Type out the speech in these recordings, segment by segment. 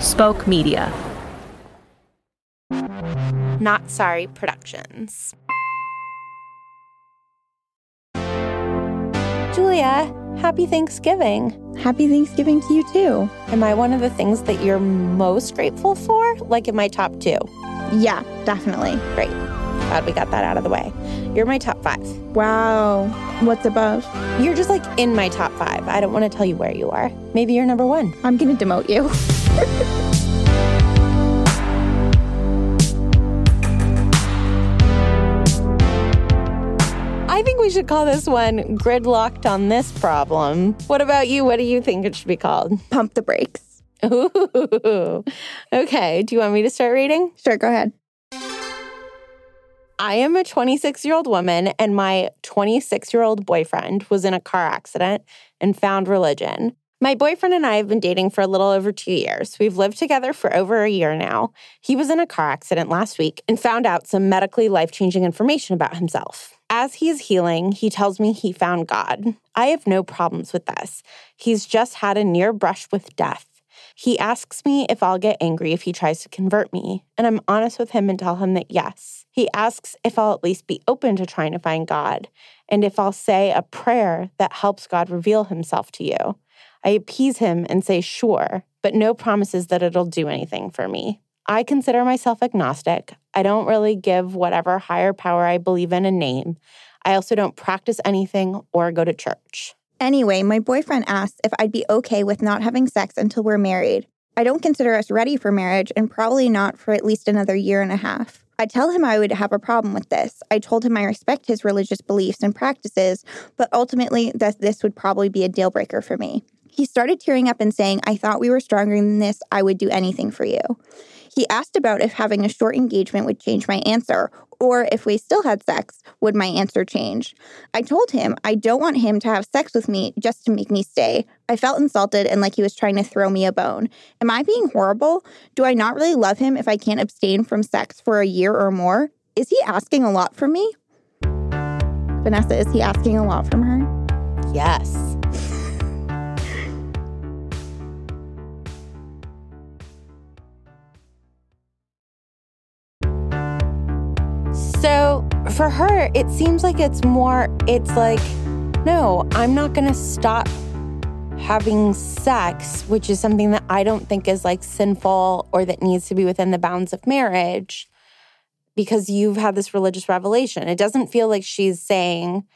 Spoke Media. Not Sorry Productions. Julia, happy Thanksgiving. Happy Thanksgiving to you too. Am I one of the things that you're most grateful for? Like in my top two? Yeah, definitely. Great. Glad we got that out of the way. You're my top five. Wow. What's above? You're just like in my top five. I don't want to tell you where you are. Maybe you're number one. I'm going to demote you. I think we should call this one Gridlocked on This Problem. What about you? What do you think it should be called? Pump the brakes. Ooh. Okay. Do you want me to start reading? Sure, go ahead. I am a 26 year old woman, and my 26 year old boyfriend was in a car accident and found religion. My boyfriend and I have been dating for a little over two years. We've lived together for over a year now. He was in a car accident last week and found out some medically life changing information about himself. As he is healing, he tells me he found God. I have no problems with this. He's just had a near brush with death. He asks me if I'll get angry if he tries to convert me, and I'm honest with him and tell him that yes. He asks if I'll at least be open to trying to find God, and if I'll say a prayer that helps God reveal himself to you. I appease him and say sure, but no promises that it'll do anything for me. I consider myself agnostic. I don't really give whatever higher power I believe in a name. I also don't practice anything or go to church. Anyway, my boyfriend asked if I'd be okay with not having sex until we're married. I don't consider us ready for marriage and probably not for at least another year and a half. I tell him I would have a problem with this. I told him I respect his religious beliefs and practices, but ultimately that this would probably be a deal breaker for me. He started tearing up and saying, I thought we were stronger than this. I would do anything for you. He asked about if having a short engagement would change my answer, or if we still had sex, would my answer change? I told him I don't want him to have sex with me just to make me stay. I felt insulted and like he was trying to throw me a bone. Am I being horrible? Do I not really love him if I can't abstain from sex for a year or more? Is he asking a lot from me? Vanessa, is he asking a lot from her? Yes. For her, it seems like it's more, it's like, no, I'm not going to stop having sex, which is something that I don't think is like sinful or that needs to be within the bounds of marriage because you've had this religious revelation. It doesn't feel like she's saying,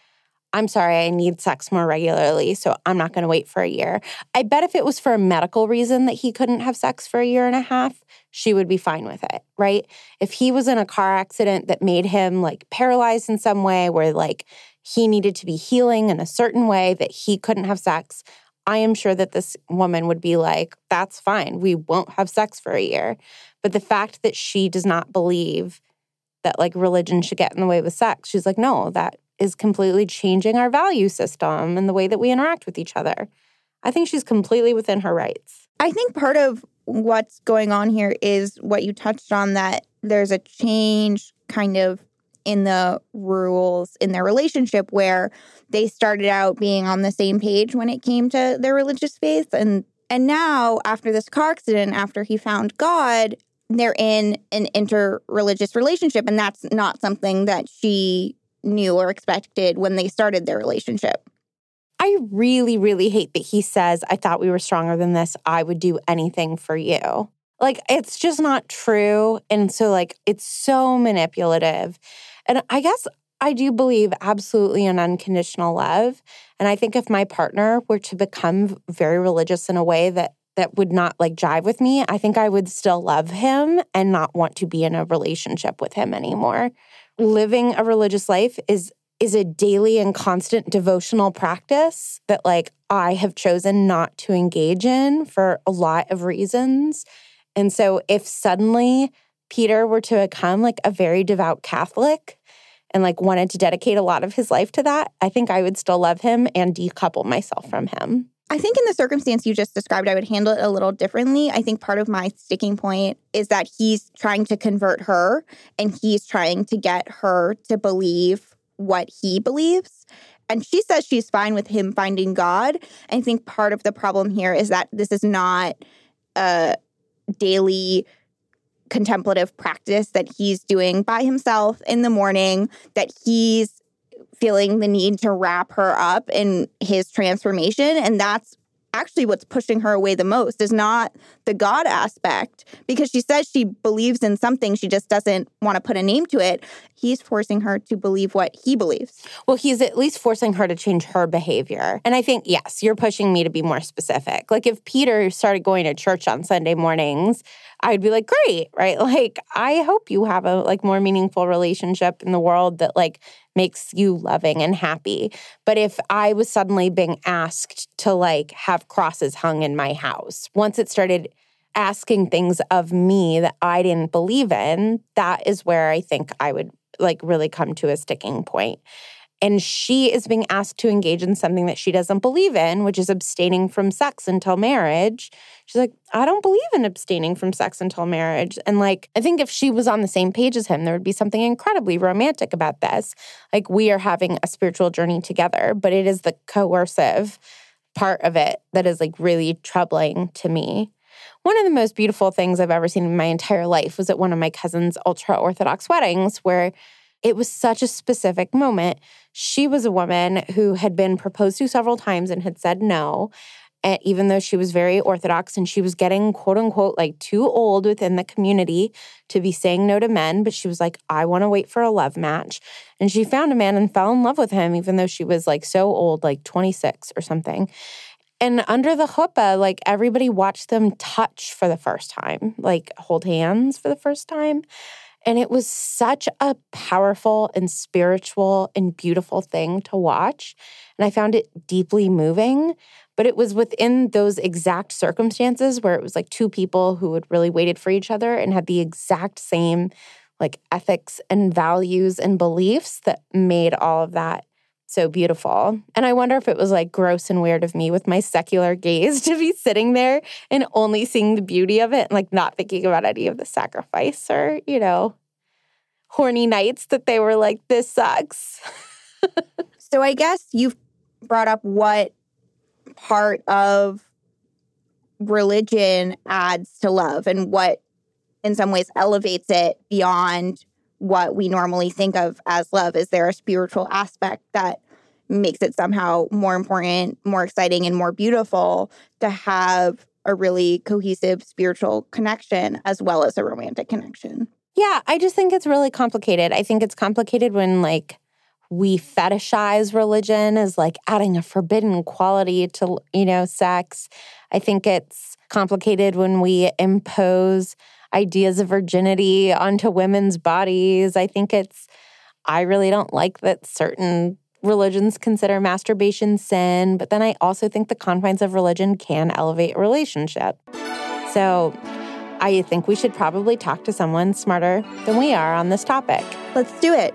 I'm sorry, I need sex more regularly, so I'm not going to wait for a year. I bet if it was for a medical reason that he couldn't have sex for a year and a half, she would be fine with it, right? If he was in a car accident that made him like paralyzed in some way, where like he needed to be healing in a certain way that he couldn't have sex, I am sure that this woman would be like, that's fine. We won't have sex for a year. But the fact that she does not believe that like religion should get in the way with sex, she's like, no, that is completely changing our value system and the way that we interact with each other. I think she's completely within her rights. I think part of what's going on here is what you touched on that there's a change kind of in the rules in their relationship where they started out being on the same page when it came to their religious faith and and now after this car accident after he found God they're in an interreligious relationship and that's not something that she knew or expected when they started their relationship. I really, really hate that he says, I thought we were stronger than this. I would do anything for you. Like, it's just not true. And so, like, it's so manipulative. And I guess I do believe absolutely in unconditional love. And I think if my partner were to become very religious in a way that that would not like jive with me, I think I would still love him and not want to be in a relationship with him anymore. Living a religious life is is a daily and constant devotional practice that like I have chosen not to engage in for a lot of reasons. And so if suddenly Peter were to become like a very devout Catholic and like wanted to dedicate a lot of his life to that, I think I would still love him and decouple myself from him. I think in the circumstance you just described, I would handle it a little differently. I think part of my sticking point is that he's trying to convert her and he's trying to get her to believe what he believes. And she says she's fine with him finding God. I think part of the problem here is that this is not a daily contemplative practice that he's doing by himself in the morning, that he's feeling the need to wrap her up in his transformation. And that's actually what's pushing her away the most is not the God aspect because she says she believes in something, she just doesn't want to put a name to it. He's forcing her to believe what he believes. Well, he's at least forcing her to change her behavior. And I think, yes, you're pushing me to be more specific. Like if Peter started going to church on Sunday mornings, I'd be like, great, right? Like, I hope you have a like more meaningful relationship in the world that like makes you loving and happy. But if I was suddenly being asked to like have crosses hung in my house, once it started asking things of me that I didn't believe in, that is where I think I would like really come to a sticking point and she is being asked to engage in something that she doesn't believe in, which is abstaining from sex until marriage. She's like, I don't believe in abstaining from sex until marriage. And like, I think if she was on the same page as him, there would be something incredibly romantic about this. Like, we are having a spiritual journey together, but it is the coercive part of it that is like really troubling to me. One of the most beautiful things I've ever seen in my entire life was at one of my cousin's ultra Orthodox weddings where it was such a specific moment. She was a woman who had been proposed to several times and had said no. And even though she was very orthodox and she was getting quote unquote like too old within the community to be saying no to men, but she was like, I want to wait for a love match. And she found a man and fell in love with him, even though she was like so old, like 26 or something. And under the chuppah, like everybody watched them touch for the first time, like hold hands for the first time. And it was such a powerful and spiritual and beautiful thing to watch. And I found it deeply moving. But it was within those exact circumstances where it was like two people who had really waited for each other and had the exact same like ethics and values and beliefs that made all of that so beautiful. And I wonder if it was like gross and weird of me with my secular gaze to be sitting there and only seeing the beauty of it and like not thinking about any of the sacrifice or, you know, horny nights that they were like, this sucks. so I guess you've brought up what part of religion adds to love and what in some ways elevates it beyond what we normally think of as love? Is there a spiritual aspect that makes it somehow more important, more exciting, and more beautiful to have a really cohesive spiritual connection as well as a romantic connection. Yeah, I just think it's really complicated. I think it's complicated when like we fetishize religion as like adding a forbidden quality to, you know, sex. I think it's complicated when we impose ideas of virginity onto women's bodies. I think it's I really don't like that certain religions consider masturbation sin, but then I also think the confines of religion can elevate a relationship. So I think we should probably talk to someone smarter than we are on this topic. Let's do it.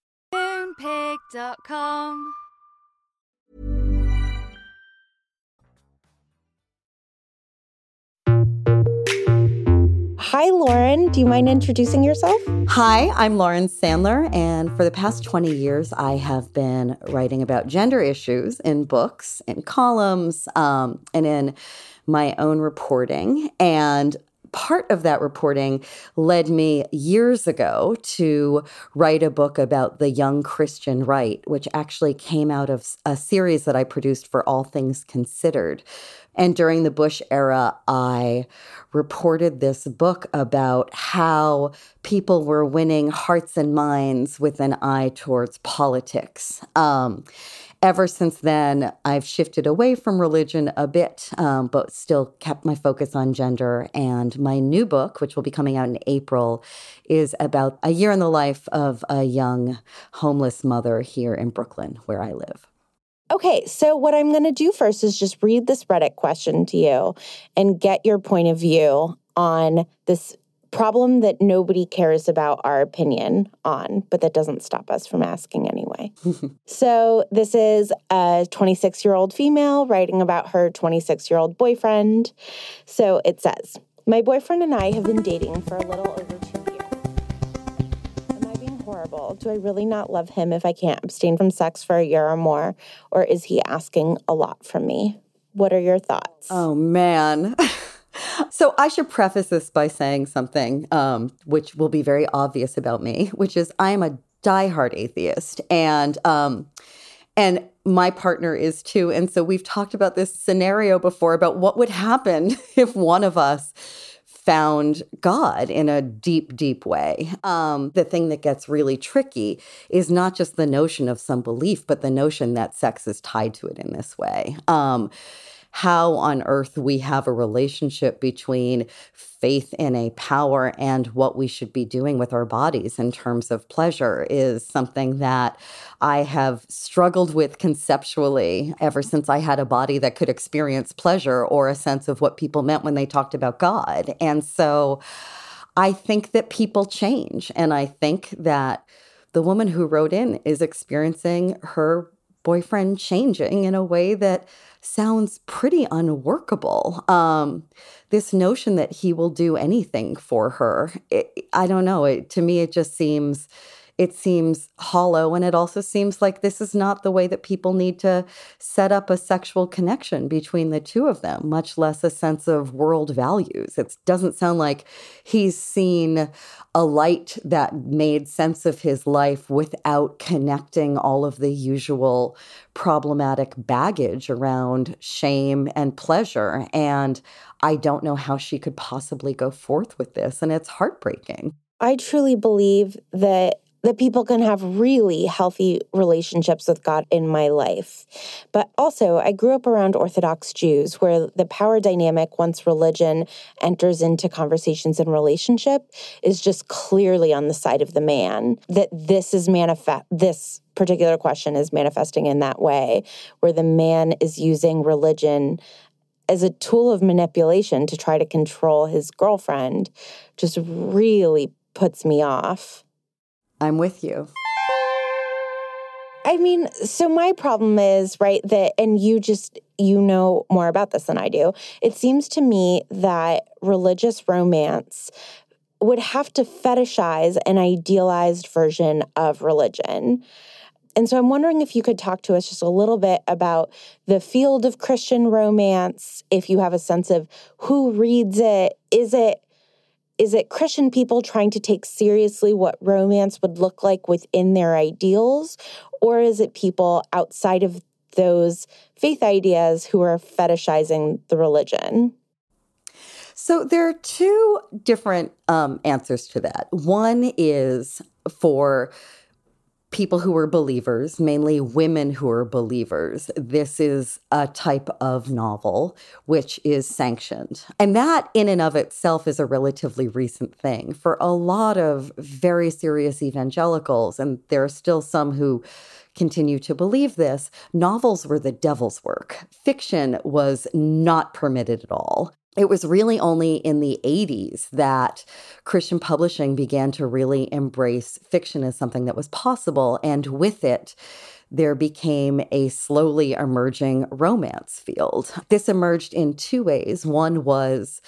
Moonpig.com. Hi, Lauren. Do you mind introducing yourself? Hi, I'm Lauren Sandler, and for the past 20 years, I have been writing about gender issues in books, in columns, um, and in my own reporting. And part of that reporting led me years ago to write a book about the young Christian right, which actually came out of a series that I produced for All Things Considered. And during the Bush era, I reported this book about how people were winning hearts and minds with an eye towards politics. Um, ever since then, I've shifted away from religion a bit, um, but still kept my focus on gender. And my new book, which will be coming out in April, is about a year in the life of a young homeless mother here in Brooklyn, where I live. Okay, so what I'm going to do first is just read this Reddit question to you and get your point of view on this problem that nobody cares about our opinion on, but that doesn't stop us from asking anyway. so, this is a 26 year old female writing about her 26 year old boyfriend. So, it says, My boyfriend and I have been dating for a little over two years. Am I being horrible? Do I really not love him if I can't abstain from sex for a year or more? Or is he asking a lot from me? What are your thoughts? Oh, man. So I should preface this by saying something um, which will be very obvious about me, which is I am a diehard atheist, and um, and my partner is too. And so we've talked about this scenario before about what would happen if one of us found God in a deep, deep way. Um, the thing that gets really tricky is not just the notion of some belief, but the notion that sex is tied to it in this way. Um, how on earth we have a relationship between faith in a power and what we should be doing with our bodies in terms of pleasure is something that I have struggled with conceptually ever since I had a body that could experience pleasure or a sense of what people meant when they talked about God. And so I think that people change. And I think that the woman who wrote in is experiencing her boyfriend changing in a way that sounds pretty unworkable. Um, this notion that he will do anything for her, it, I don't know. It, to me, it just seems it seems hollow and it also seems like this is not the way that people need to set up a sexual connection between the two of them much less a sense of world values. It doesn't sound like he's seen a light that made sense of his life without connecting all of the usual problematic baggage around shame and pleasure and I don't know how she could possibly go forth with this and it's heartbreaking. I truly believe that that people can have really healthy relationships with God in my life. But also, I grew up around Orthodox Jews where the power dynamic, once religion enters into conversations and relationship, is just clearly on the side of the man. That this is manifest, this particular question is manifesting in that way, where the man is using religion as a tool of manipulation to try to control his girlfriend, just really puts me off. I'm with you. I mean, so my problem is, right, that, and you just, you know more about this than I do. It seems to me that religious romance would have to fetishize an idealized version of religion and so I'm wondering if you could talk to us just a little bit about the field of Christian romance, if you have a sense of who reads it. Is it is it Christian people trying to take seriously what romance would look like within their ideals? Or is it people outside of those faith ideas who are fetishizing the religion? So there are two different um, answers to that. One is for people who are believers, mainly women who are believers. This is a type of novel which is sanctioned. And that, in and of itself, is a relatively recent thing. For a lot of very serious evangelicals, and there are still some who continue to believe this, novels were the devil's work. Fiction was not permitted at all it was really only in the 80s that Christian publishing began to really embrace fiction as something that was possible. And with it, there became a slowly emerging romance field. This emerged in two ways. One was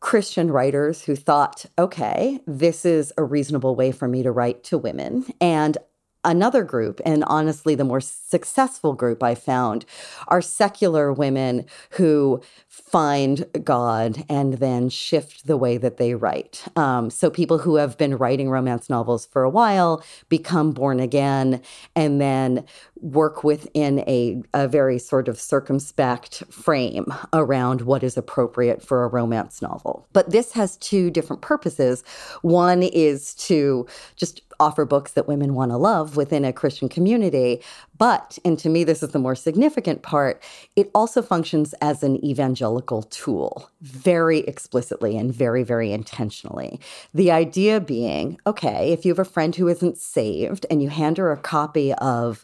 Christian writers who thought, okay, this is a reasonable way for me to write to women. And another group, and honestly, the more successful group I found, are secular women who find God and then shift the way that they write. Um, so people who have been writing romance novels for a while become born again and then work within a, a very sort of circumspect frame around what is appropriate for a romance novel. But this has two different purposes. One is to just offer books that women want to love within a Christian community. But, and to me, this is the more significant part, it also functions as an evangelical tool very explicitly and very, very intentionally. The idea being okay, if you have a friend who isn't saved and you hand her a copy of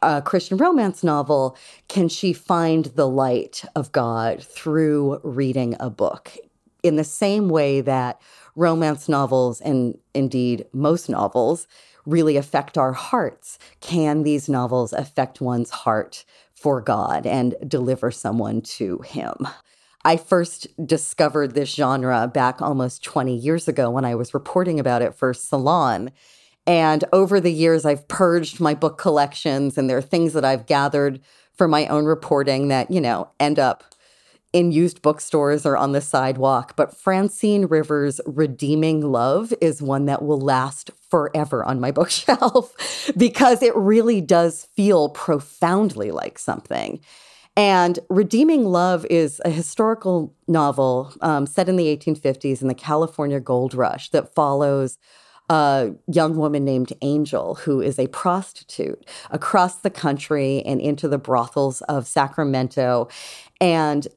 a Christian romance novel, can she find the light of God through reading a book? In the same way that romance novels and indeed most novels really affect our hearts, can these novels affect one's heart for God and deliver someone to Him? I first discovered this genre back almost 20 years ago when I was reporting about it for Salon. And over the years, I've purged my book collections, and there are things that I've gathered for my own reporting that, you know, end up in used bookstores or on the sidewalk. But Francine Rivers' Redeeming Love is one that will last forever on my bookshelf because it really does feel profoundly like something. And Redeeming Love is a historical novel um, set in the 1850s in the California Gold Rush that follows a young woman named Angel, who is a prostitute across the country and into the brothels of Sacramento. And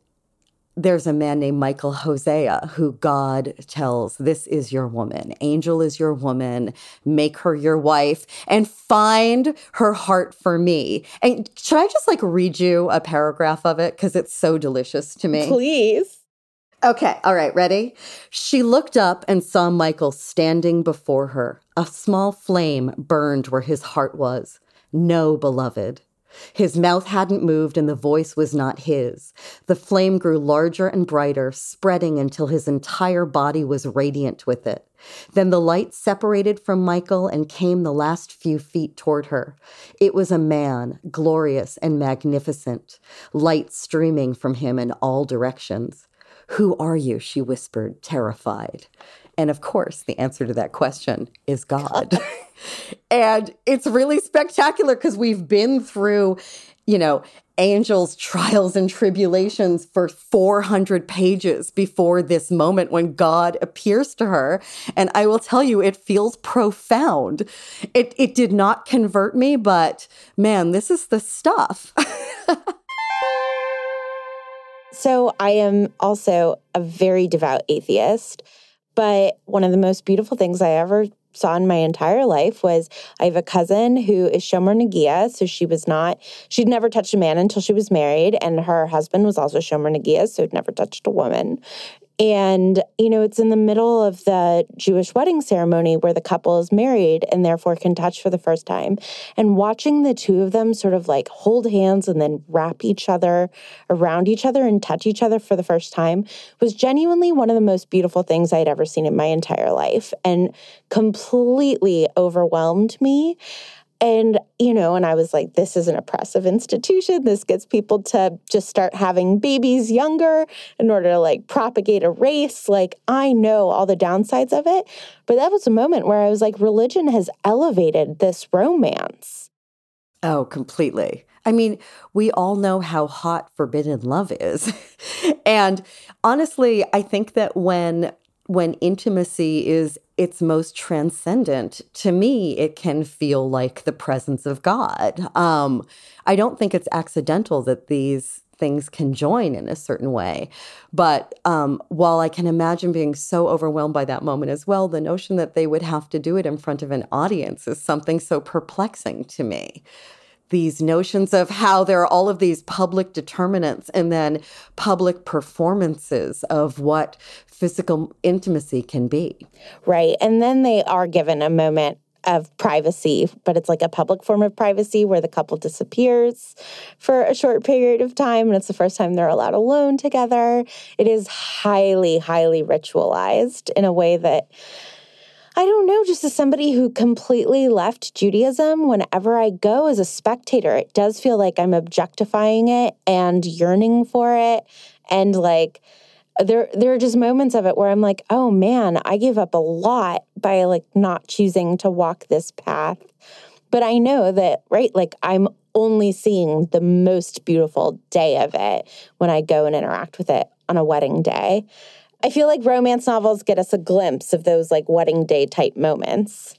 there's a man named Michael Hosea who God tells, This is your woman. Angel is your woman. Make her your wife and find her heart for me. And should I just like read you a paragraph of it? Because it's so delicious to me. Please. Okay, all right, ready? She looked up and saw Michael standing before her. A small flame burned where his heart was. No, beloved. His mouth hadn't moved and the voice was not his. The flame grew larger and brighter, spreading until his entire body was radiant with it. Then the light separated from Michael and came the last few feet toward her. It was a man, glorious and magnificent, light streaming from him in all directions. Who are you? she whispered, terrified. And of course, the answer to that question is God. and it's really spectacular because we've been through, you know, Angel's trials and tribulations for 400 pages before this moment when God appears to her. And I will tell you, it feels profound. It, it did not convert me, but man, this is the stuff. So I am also a very devout atheist, but one of the most beautiful things I ever saw in my entire life was I have a cousin who is Shomer Negia. So she was not, she'd never touched a man until she was married. And her husband was also Shomer Negia, so he'd never touched a woman. And, you know, it's in the middle of the Jewish wedding ceremony where the couple is married and therefore can touch for the first time. And watching the two of them sort of like hold hands and then wrap each other around each other and touch each other for the first time was genuinely one of the most beautiful things I'd ever seen in my entire life and completely overwhelmed me. And, you know, and I was like, this is an oppressive institution. This gets people to just start having babies younger in order to like propagate a race. Like, I know all the downsides of it. But that was a moment where I was like, religion has elevated this romance. Oh, completely. I mean, we all know how hot forbidden love is. and honestly, I think that when when intimacy is its most transcendent, to me, it can feel like the presence of God. Um, I don't think it's accidental that these things can join in a certain way. But um, while I can imagine being so overwhelmed by that moment as well, the notion that they would have to do it in front of an audience is something so perplexing to me these notions of how there are all of these public determinants and then public performances of what physical intimacy can be. Right. And then they are given a moment of privacy, but it's like a public form of privacy where the couple disappears for a short period of time. And it's the first time they're allowed alone together. It is highly, highly ritualized in a way that I don't know, just as somebody who completely left Judaism, whenever I go as a spectator, it does feel like I'm objectifying it and yearning for it. And like, there there are just moments of it where I'm like, oh man, I gave up a lot by like not choosing to walk this path. But I know that, right, like I'm only seeing the most beautiful day of it when I go and interact with it on a wedding day. I feel like romance novels get us a glimpse of those like wedding day type moments.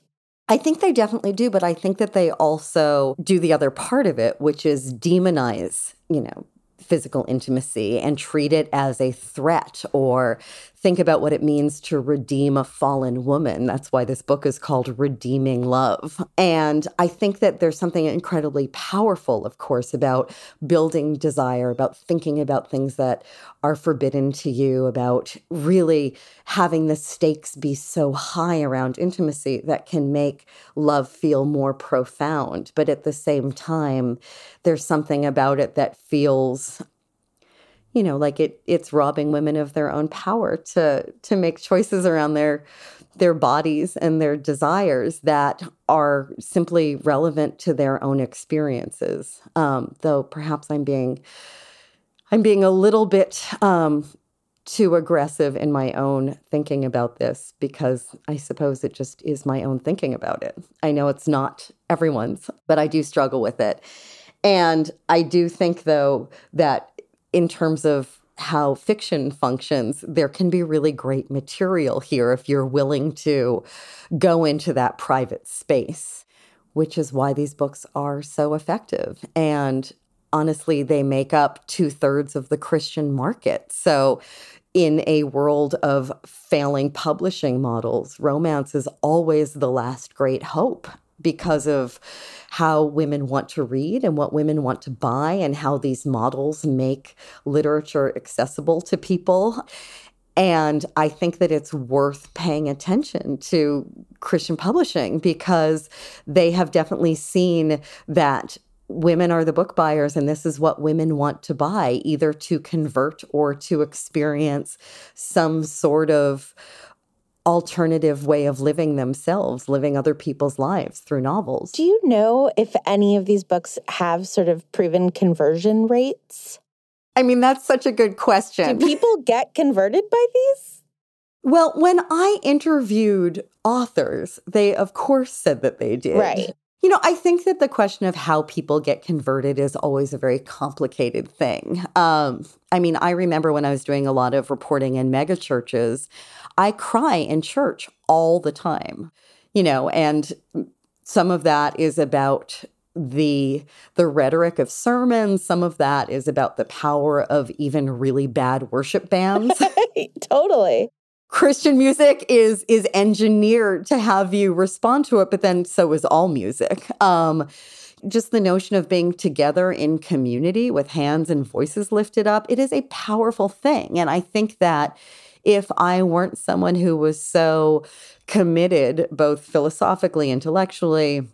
I think they definitely do, but I think that they also do the other part of it, which is demonize, you know, physical intimacy and treat it as a threat or think about what it means to redeem a fallen woman. That's why this book is called Redeeming Love. And I think that there's something incredibly powerful, of course, about building desire, about thinking about things that are forbidden to you, about really having the stakes be so high around intimacy that can make love feel more profound. But at the same time, there's something about it that feels you know like it it's robbing women of their own power to to make choices around their their bodies and their desires that are simply relevant to their own experiences um, though perhaps i'm being i'm being a little bit um, too aggressive in my own thinking about this because I suppose it just is my own thinking about it. I know it's not everyone's, but I do struggle with it. And I do think, though, that in terms of how fiction functions, there can be really great material here if you're willing to go into that private space, which is why these books are so effective. And honestly, they make up two thirds of the Christian market. So, in a world of failing publishing models, romance is always the last great hope because of how women want to read and what women want to buy and how these models make literature accessible to people. And I think that it's worth paying attention to Christian publishing because they have definitely seen that women are the book buyers and this is what women want to buy, either to convert or to experience some sort of alternative way of living themselves, living other people's lives through novels. Do you know if any of these books have sort of proven conversion rates? I mean, that's such a good question. Do people get converted by these? Well, when I interviewed authors, they of course said that they did. Right. You know, I think that the question of how people get converted is always a very complicated thing. Um, I mean, I remember when I was doing a lot of reporting in megachurches, I cry in church all the time, you know, and some of that is about the the rhetoric of sermons. Some of that is about the power of even really bad worship bands. Totally christian music is is engineered to have you respond to it but then so is all music. Um just the notion of being together in community with hands and voices lifted up it is a powerful thing. And i think that if I weren't someone who was so committed, both philosophically, intellectually,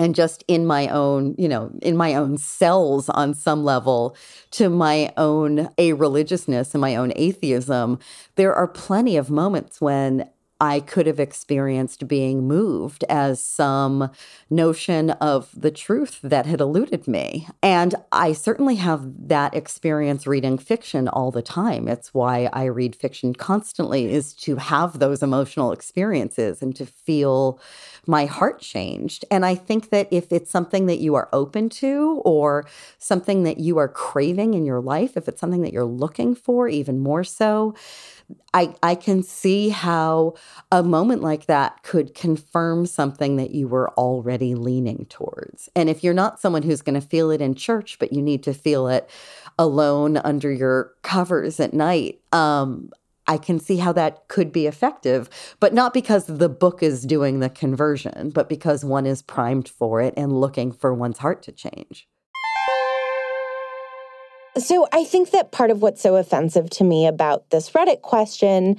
and just in my own, you know, in my own cells on some level to my own a religiousness and my own atheism, there are plenty of moments when I could have experienced being moved as some notion of the truth that had eluded me. And I certainly have that experience reading fiction all the time. It's why I read fiction constantly is to have those emotional experiences and to feel my heart changed. And I think that if it's something that you are open to or something that you are craving in your life, if it's something that you're looking for even more so, I, I can see how a moment like that could confirm something that you were already leaning towards. And if you're not someone who's going to feel it in church, but you need to feel it alone under your covers at night, um, I can see how that could be effective, but not because the book is doing the conversion, but because one is primed for it and looking for one's heart to change. So I think that part of what's so offensive to me about this Reddit question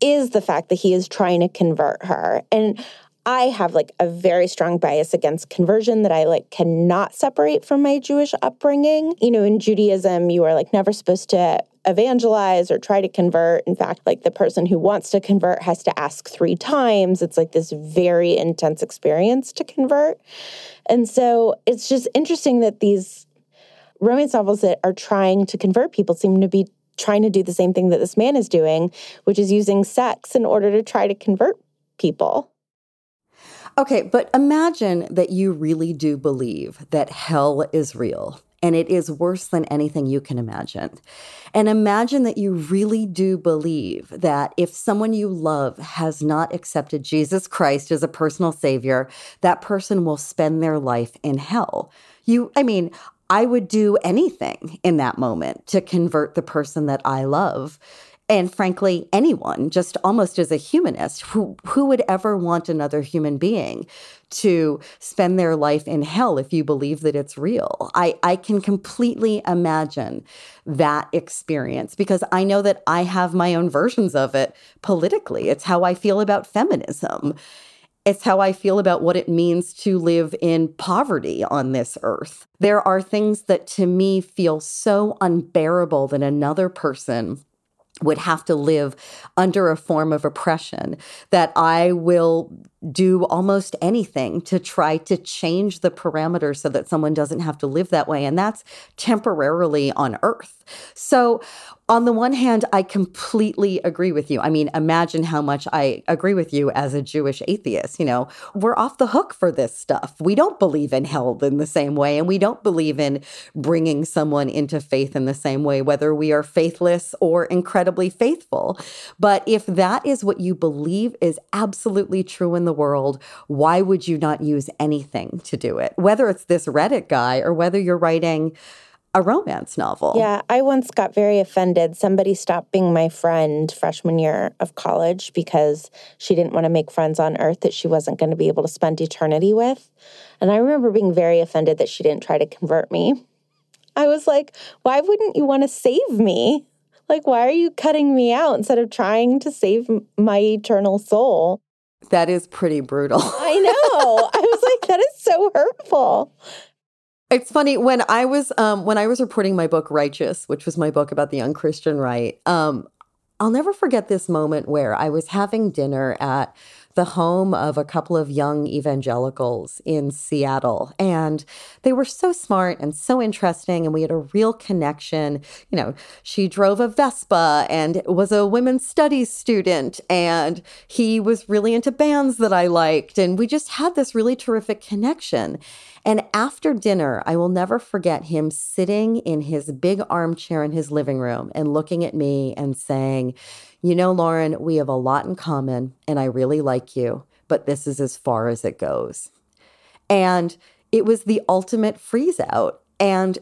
is the fact that he is trying to convert her. And I have like a very strong bias against conversion that I like cannot separate from my Jewish upbringing. You know, in Judaism, you are like never supposed to evangelize or try to convert. In fact, like the person who wants to convert has to ask three times. It's like this very intense experience to convert. And so it's just interesting that these romance novels that are trying to convert people seem to be trying to do the same thing that this man is doing, which is using sex in order to try to convert people. Okay, but imagine that you really do believe that hell is real and it is worse than anything you can imagine. And imagine that you really do believe that if someone you love has not accepted Jesus Christ as a personal savior, that person will spend their life in hell. You, I mean, I would do anything in that moment to convert the person that I love and frankly anyone just almost as a humanist who who would ever want another human being to spend their life in hell if you believe that it's real. I i can completely imagine that experience because i know that i have my own versions of it politically. It's how i feel about feminism it's how I feel about what it means to live in poverty on this earth. There are things that to me feel so unbearable that another person would have to live under a form of oppression, that I will do almost anything to try to change the parameters so that someone doesn't have to live that way. And that's temporarily on earth. So, on the one hand, I completely agree with you. I mean, imagine how much I agree with you as a Jewish atheist. You know, we're off the hook for this stuff. We don't believe in hell in the same way, and we don't believe in bringing someone into faith in the same way, whether we are faithless or incredibly faithful. But if that is what you believe is absolutely true in the world, why would you not use anything to do it? Whether it's this Reddit guy or whether you're writing a romance novel. Yeah, I once got very offended. Somebody stopped being my friend freshman year of college because she didn't want to make friends on earth that she wasn't going to be able to spend eternity with. And I remember being very offended that she didn't try to convert me. I was like, why wouldn't you want to save me? Like, why are you cutting me out instead of trying to save my eternal soul? That is pretty brutal. I know. I was like, that is so hurtful. It's funny when I was um, when I was reporting my book Righteous, which was my book about the unchristian right. Um, I'll never forget this moment where I was having dinner at the home of a couple of young evangelicals in Seattle. And they were so smart and so interesting. And we had a real connection. You know, she drove a Vespa and was a women's studies student. And he was really into bands that I liked. And we just had this really terrific connection. And after dinner, I will never forget him sitting in his big armchair in his living room and looking at me and saying, you know, Lauren, we have a lot in common and I really like you, but this is as far as it goes. And it was the ultimate freeze out. And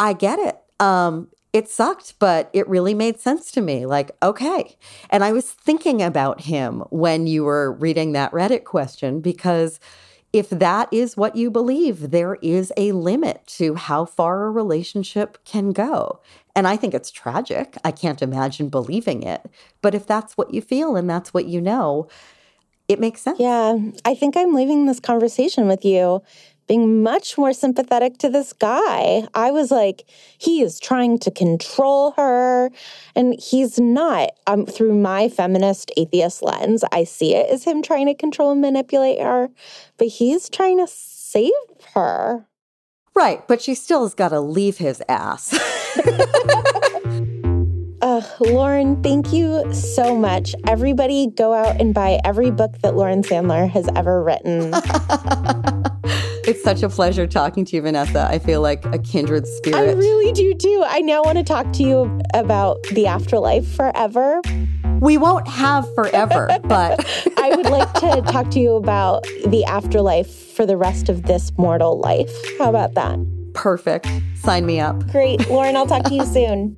I get it. Um, it sucked, but it really made sense to me. Like, okay. And I was thinking about him when you were reading that Reddit question because if that is what you believe, there is a limit to how far a relationship can go. And I think it's tragic. I can't imagine believing it. But if that's what you feel and that's what you know, it makes sense. Yeah. I think I'm leaving this conversation with you being much more sympathetic to this guy. I was like, he is trying to control her, and he's not. Um, through my feminist atheist lens, I see it as him trying to control and manipulate her, but he's trying to save her. Right, but she still has got to leave his ass. Uh, Lauren, thank you so much. Everybody go out and buy every book that Lauren Sandler has ever written. it's such a pleasure talking to you, Vanessa. I feel like a kindred spirit. I really do too. I now want to talk to you about the afterlife forever. We won't have forever, but I would like to talk to you about the afterlife for the rest of this mortal life. How about that? Perfect. Sign me up. Great. Lauren, I'll talk to you soon.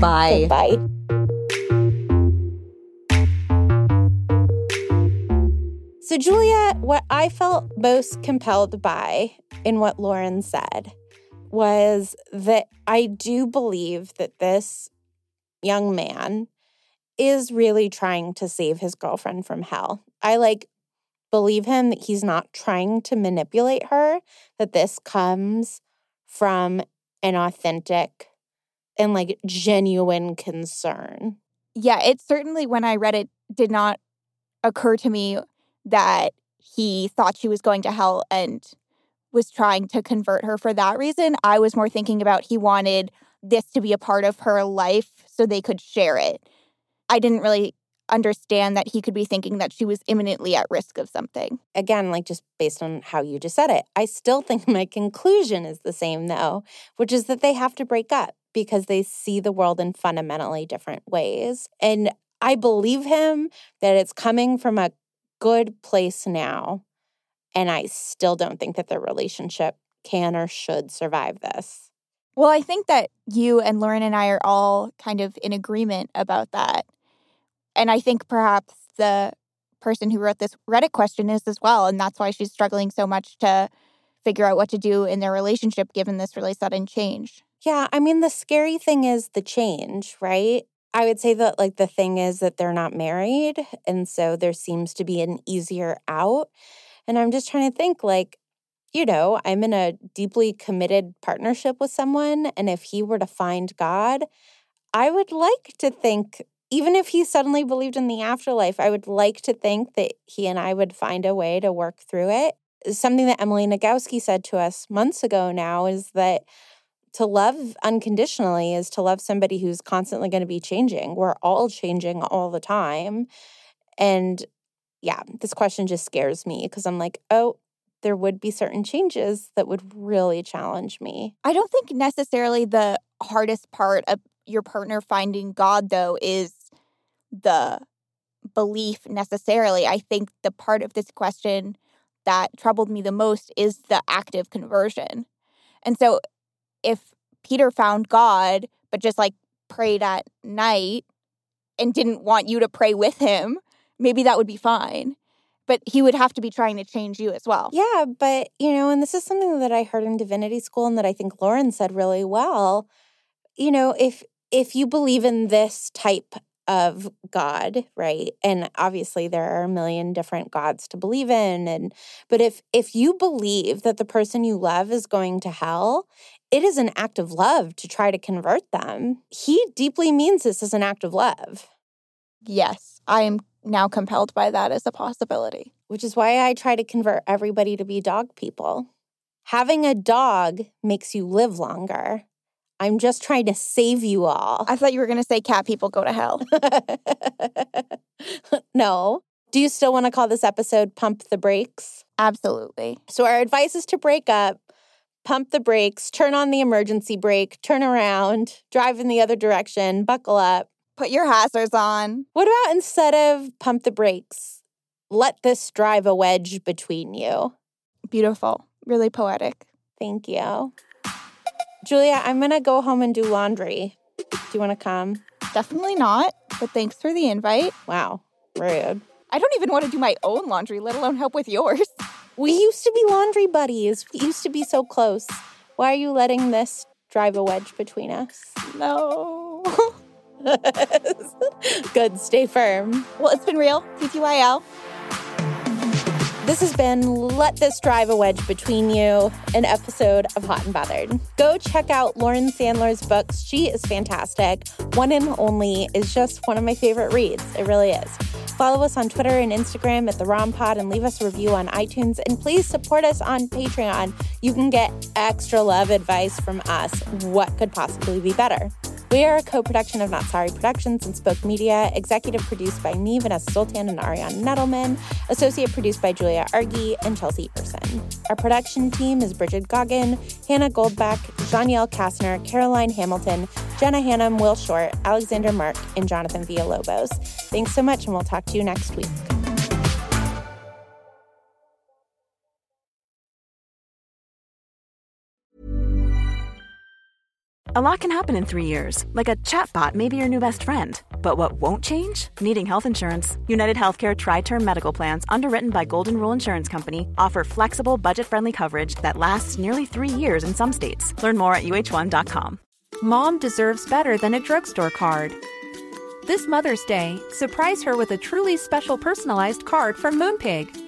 Bye. Bye. So, Julia, what I felt most compelled by in what Lauren said was that I do believe that this young man is really trying to save his girlfriend from hell. I like believe him that he's not trying to manipulate her, that this comes from an authentic and like genuine concern. Yeah, it certainly, when I read it, did not occur to me that he thought she was going to hell and was trying to convert her for that reason. I was more thinking about he wanted this to be a part of her life so they could share it. I didn't really understand that he could be thinking that she was imminently at risk of something. Again, like just based on how you just said it, I still think my conclusion is the same though, which is that they have to break up because they see the world in fundamentally different ways. And I believe him that it's coming from a good place now. And I still don't think that their relationship can or should survive this. Well, I think that you and Lauren and I are all kind of in agreement about that. And I think perhaps the person who wrote this Reddit question is as well. And that's why she's struggling so much to figure out what to do in their relationship given this really sudden change. Yeah. I mean, the scary thing is the change, right? I would say that, like, the thing is that they're not married. And so there seems to be an easier out. And I'm just trying to think, like, you know, I'm in a deeply committed partnership with someone. And if he were to find God, I would like to think, even if he suddenly believed in the afterlife, I would like to think that he and I would find a way to work through it. Something that Emily Nagoski said to us months ago now is that to love unconditionally is to love somebody who's constantly going to be changing. We're all changing all the time. And yeah, this question just scares me because I'm like, oh, there would be certain changes that would really challenge me. I don't think necessarily the hardest part of your partner finding God, though, is the belief necessarily. I think the part of this question that troubled me the most is the active conversion. And so if Peter found God, but just like prayed at night and didn't want you to pray with him, maybe that would be fine. But he would have to be trying to change you as well. Yeah, but you know, and this is something that I heard in divinity school and that I think Lauren said really well. You know, if if you believe in this type of God, right? And obviously there are a million different gods to believe in and but if if you believe that the person you love is going to hell, it is an act of love to try to convert them. He deeply means this as an act of love. Yes, I am now compelled by that as a possibility. Which is why I try to convert everybody to be dog people. Having a dog makes you live longer. I'm just trying to save you all. I thought you were going to say cat people go to hell. no. Do you still want to call this episode Pump the Brakes? Absolutely. So, our advice is to break up, pump the brakes, turn on the emergency brake, turn around, drive in the other direction, buckle up. Put your hazards on. What about instead of pump the brakes, let this drive a wedge between you? Beautiful. Really poetic. Thank you. Julia, I'm going to go home and do laundry. Do you want to come? Definitely not, but thanks for the invite. Wow, rude. I don't even want to do my own laundry, let alone help with yours. We used to be laundry buddies. We used to be so close. Why are you letting this drive a wedge between us? No. Good, stay firm. Well, it's been real. TTYL. This has been Let This Drive a Wedge Between You, an episode of Hot and Bothered. Go check out Lauren Sandler's books. She is fantastic. One and Only is just one of my favorite reads. It really is. Follow us on Twitter and Instagram at the Rom Pod and leave us a review on iTunes. And please support us on Patreon. You can get extra love advice from us. What could possibly be better? We are a co production of Not Sorry Productions and Spoke Media, executive produced by me, Vanessa Zoltan, and Ariana Nedelman, associate produced by Julia Argy and Chelsea Erson. Our production team is Bridget Goggin, Hannah Goldbeck, Janielle Kastner, Caroline Hamilton, Jenna Hannum, Will Short, Alexander Mark, and Jonathan Villalobos. Thanks so much, and we'll talk to you next week. A lot can happen in three years, like a chatbot may be your new best friend. But what won't change? Needing health insurance. United Healthcare Tri Term Medical Plans, underwritten by Golden Rule Insurance Company, offer flexible, budget friendly coverage that lasts nearly three years in some states. Learn more at uh1.com. Mom deserves better than a drugstore card. This Mother's Day, surprise her with a truly special personalized card from Moonpig.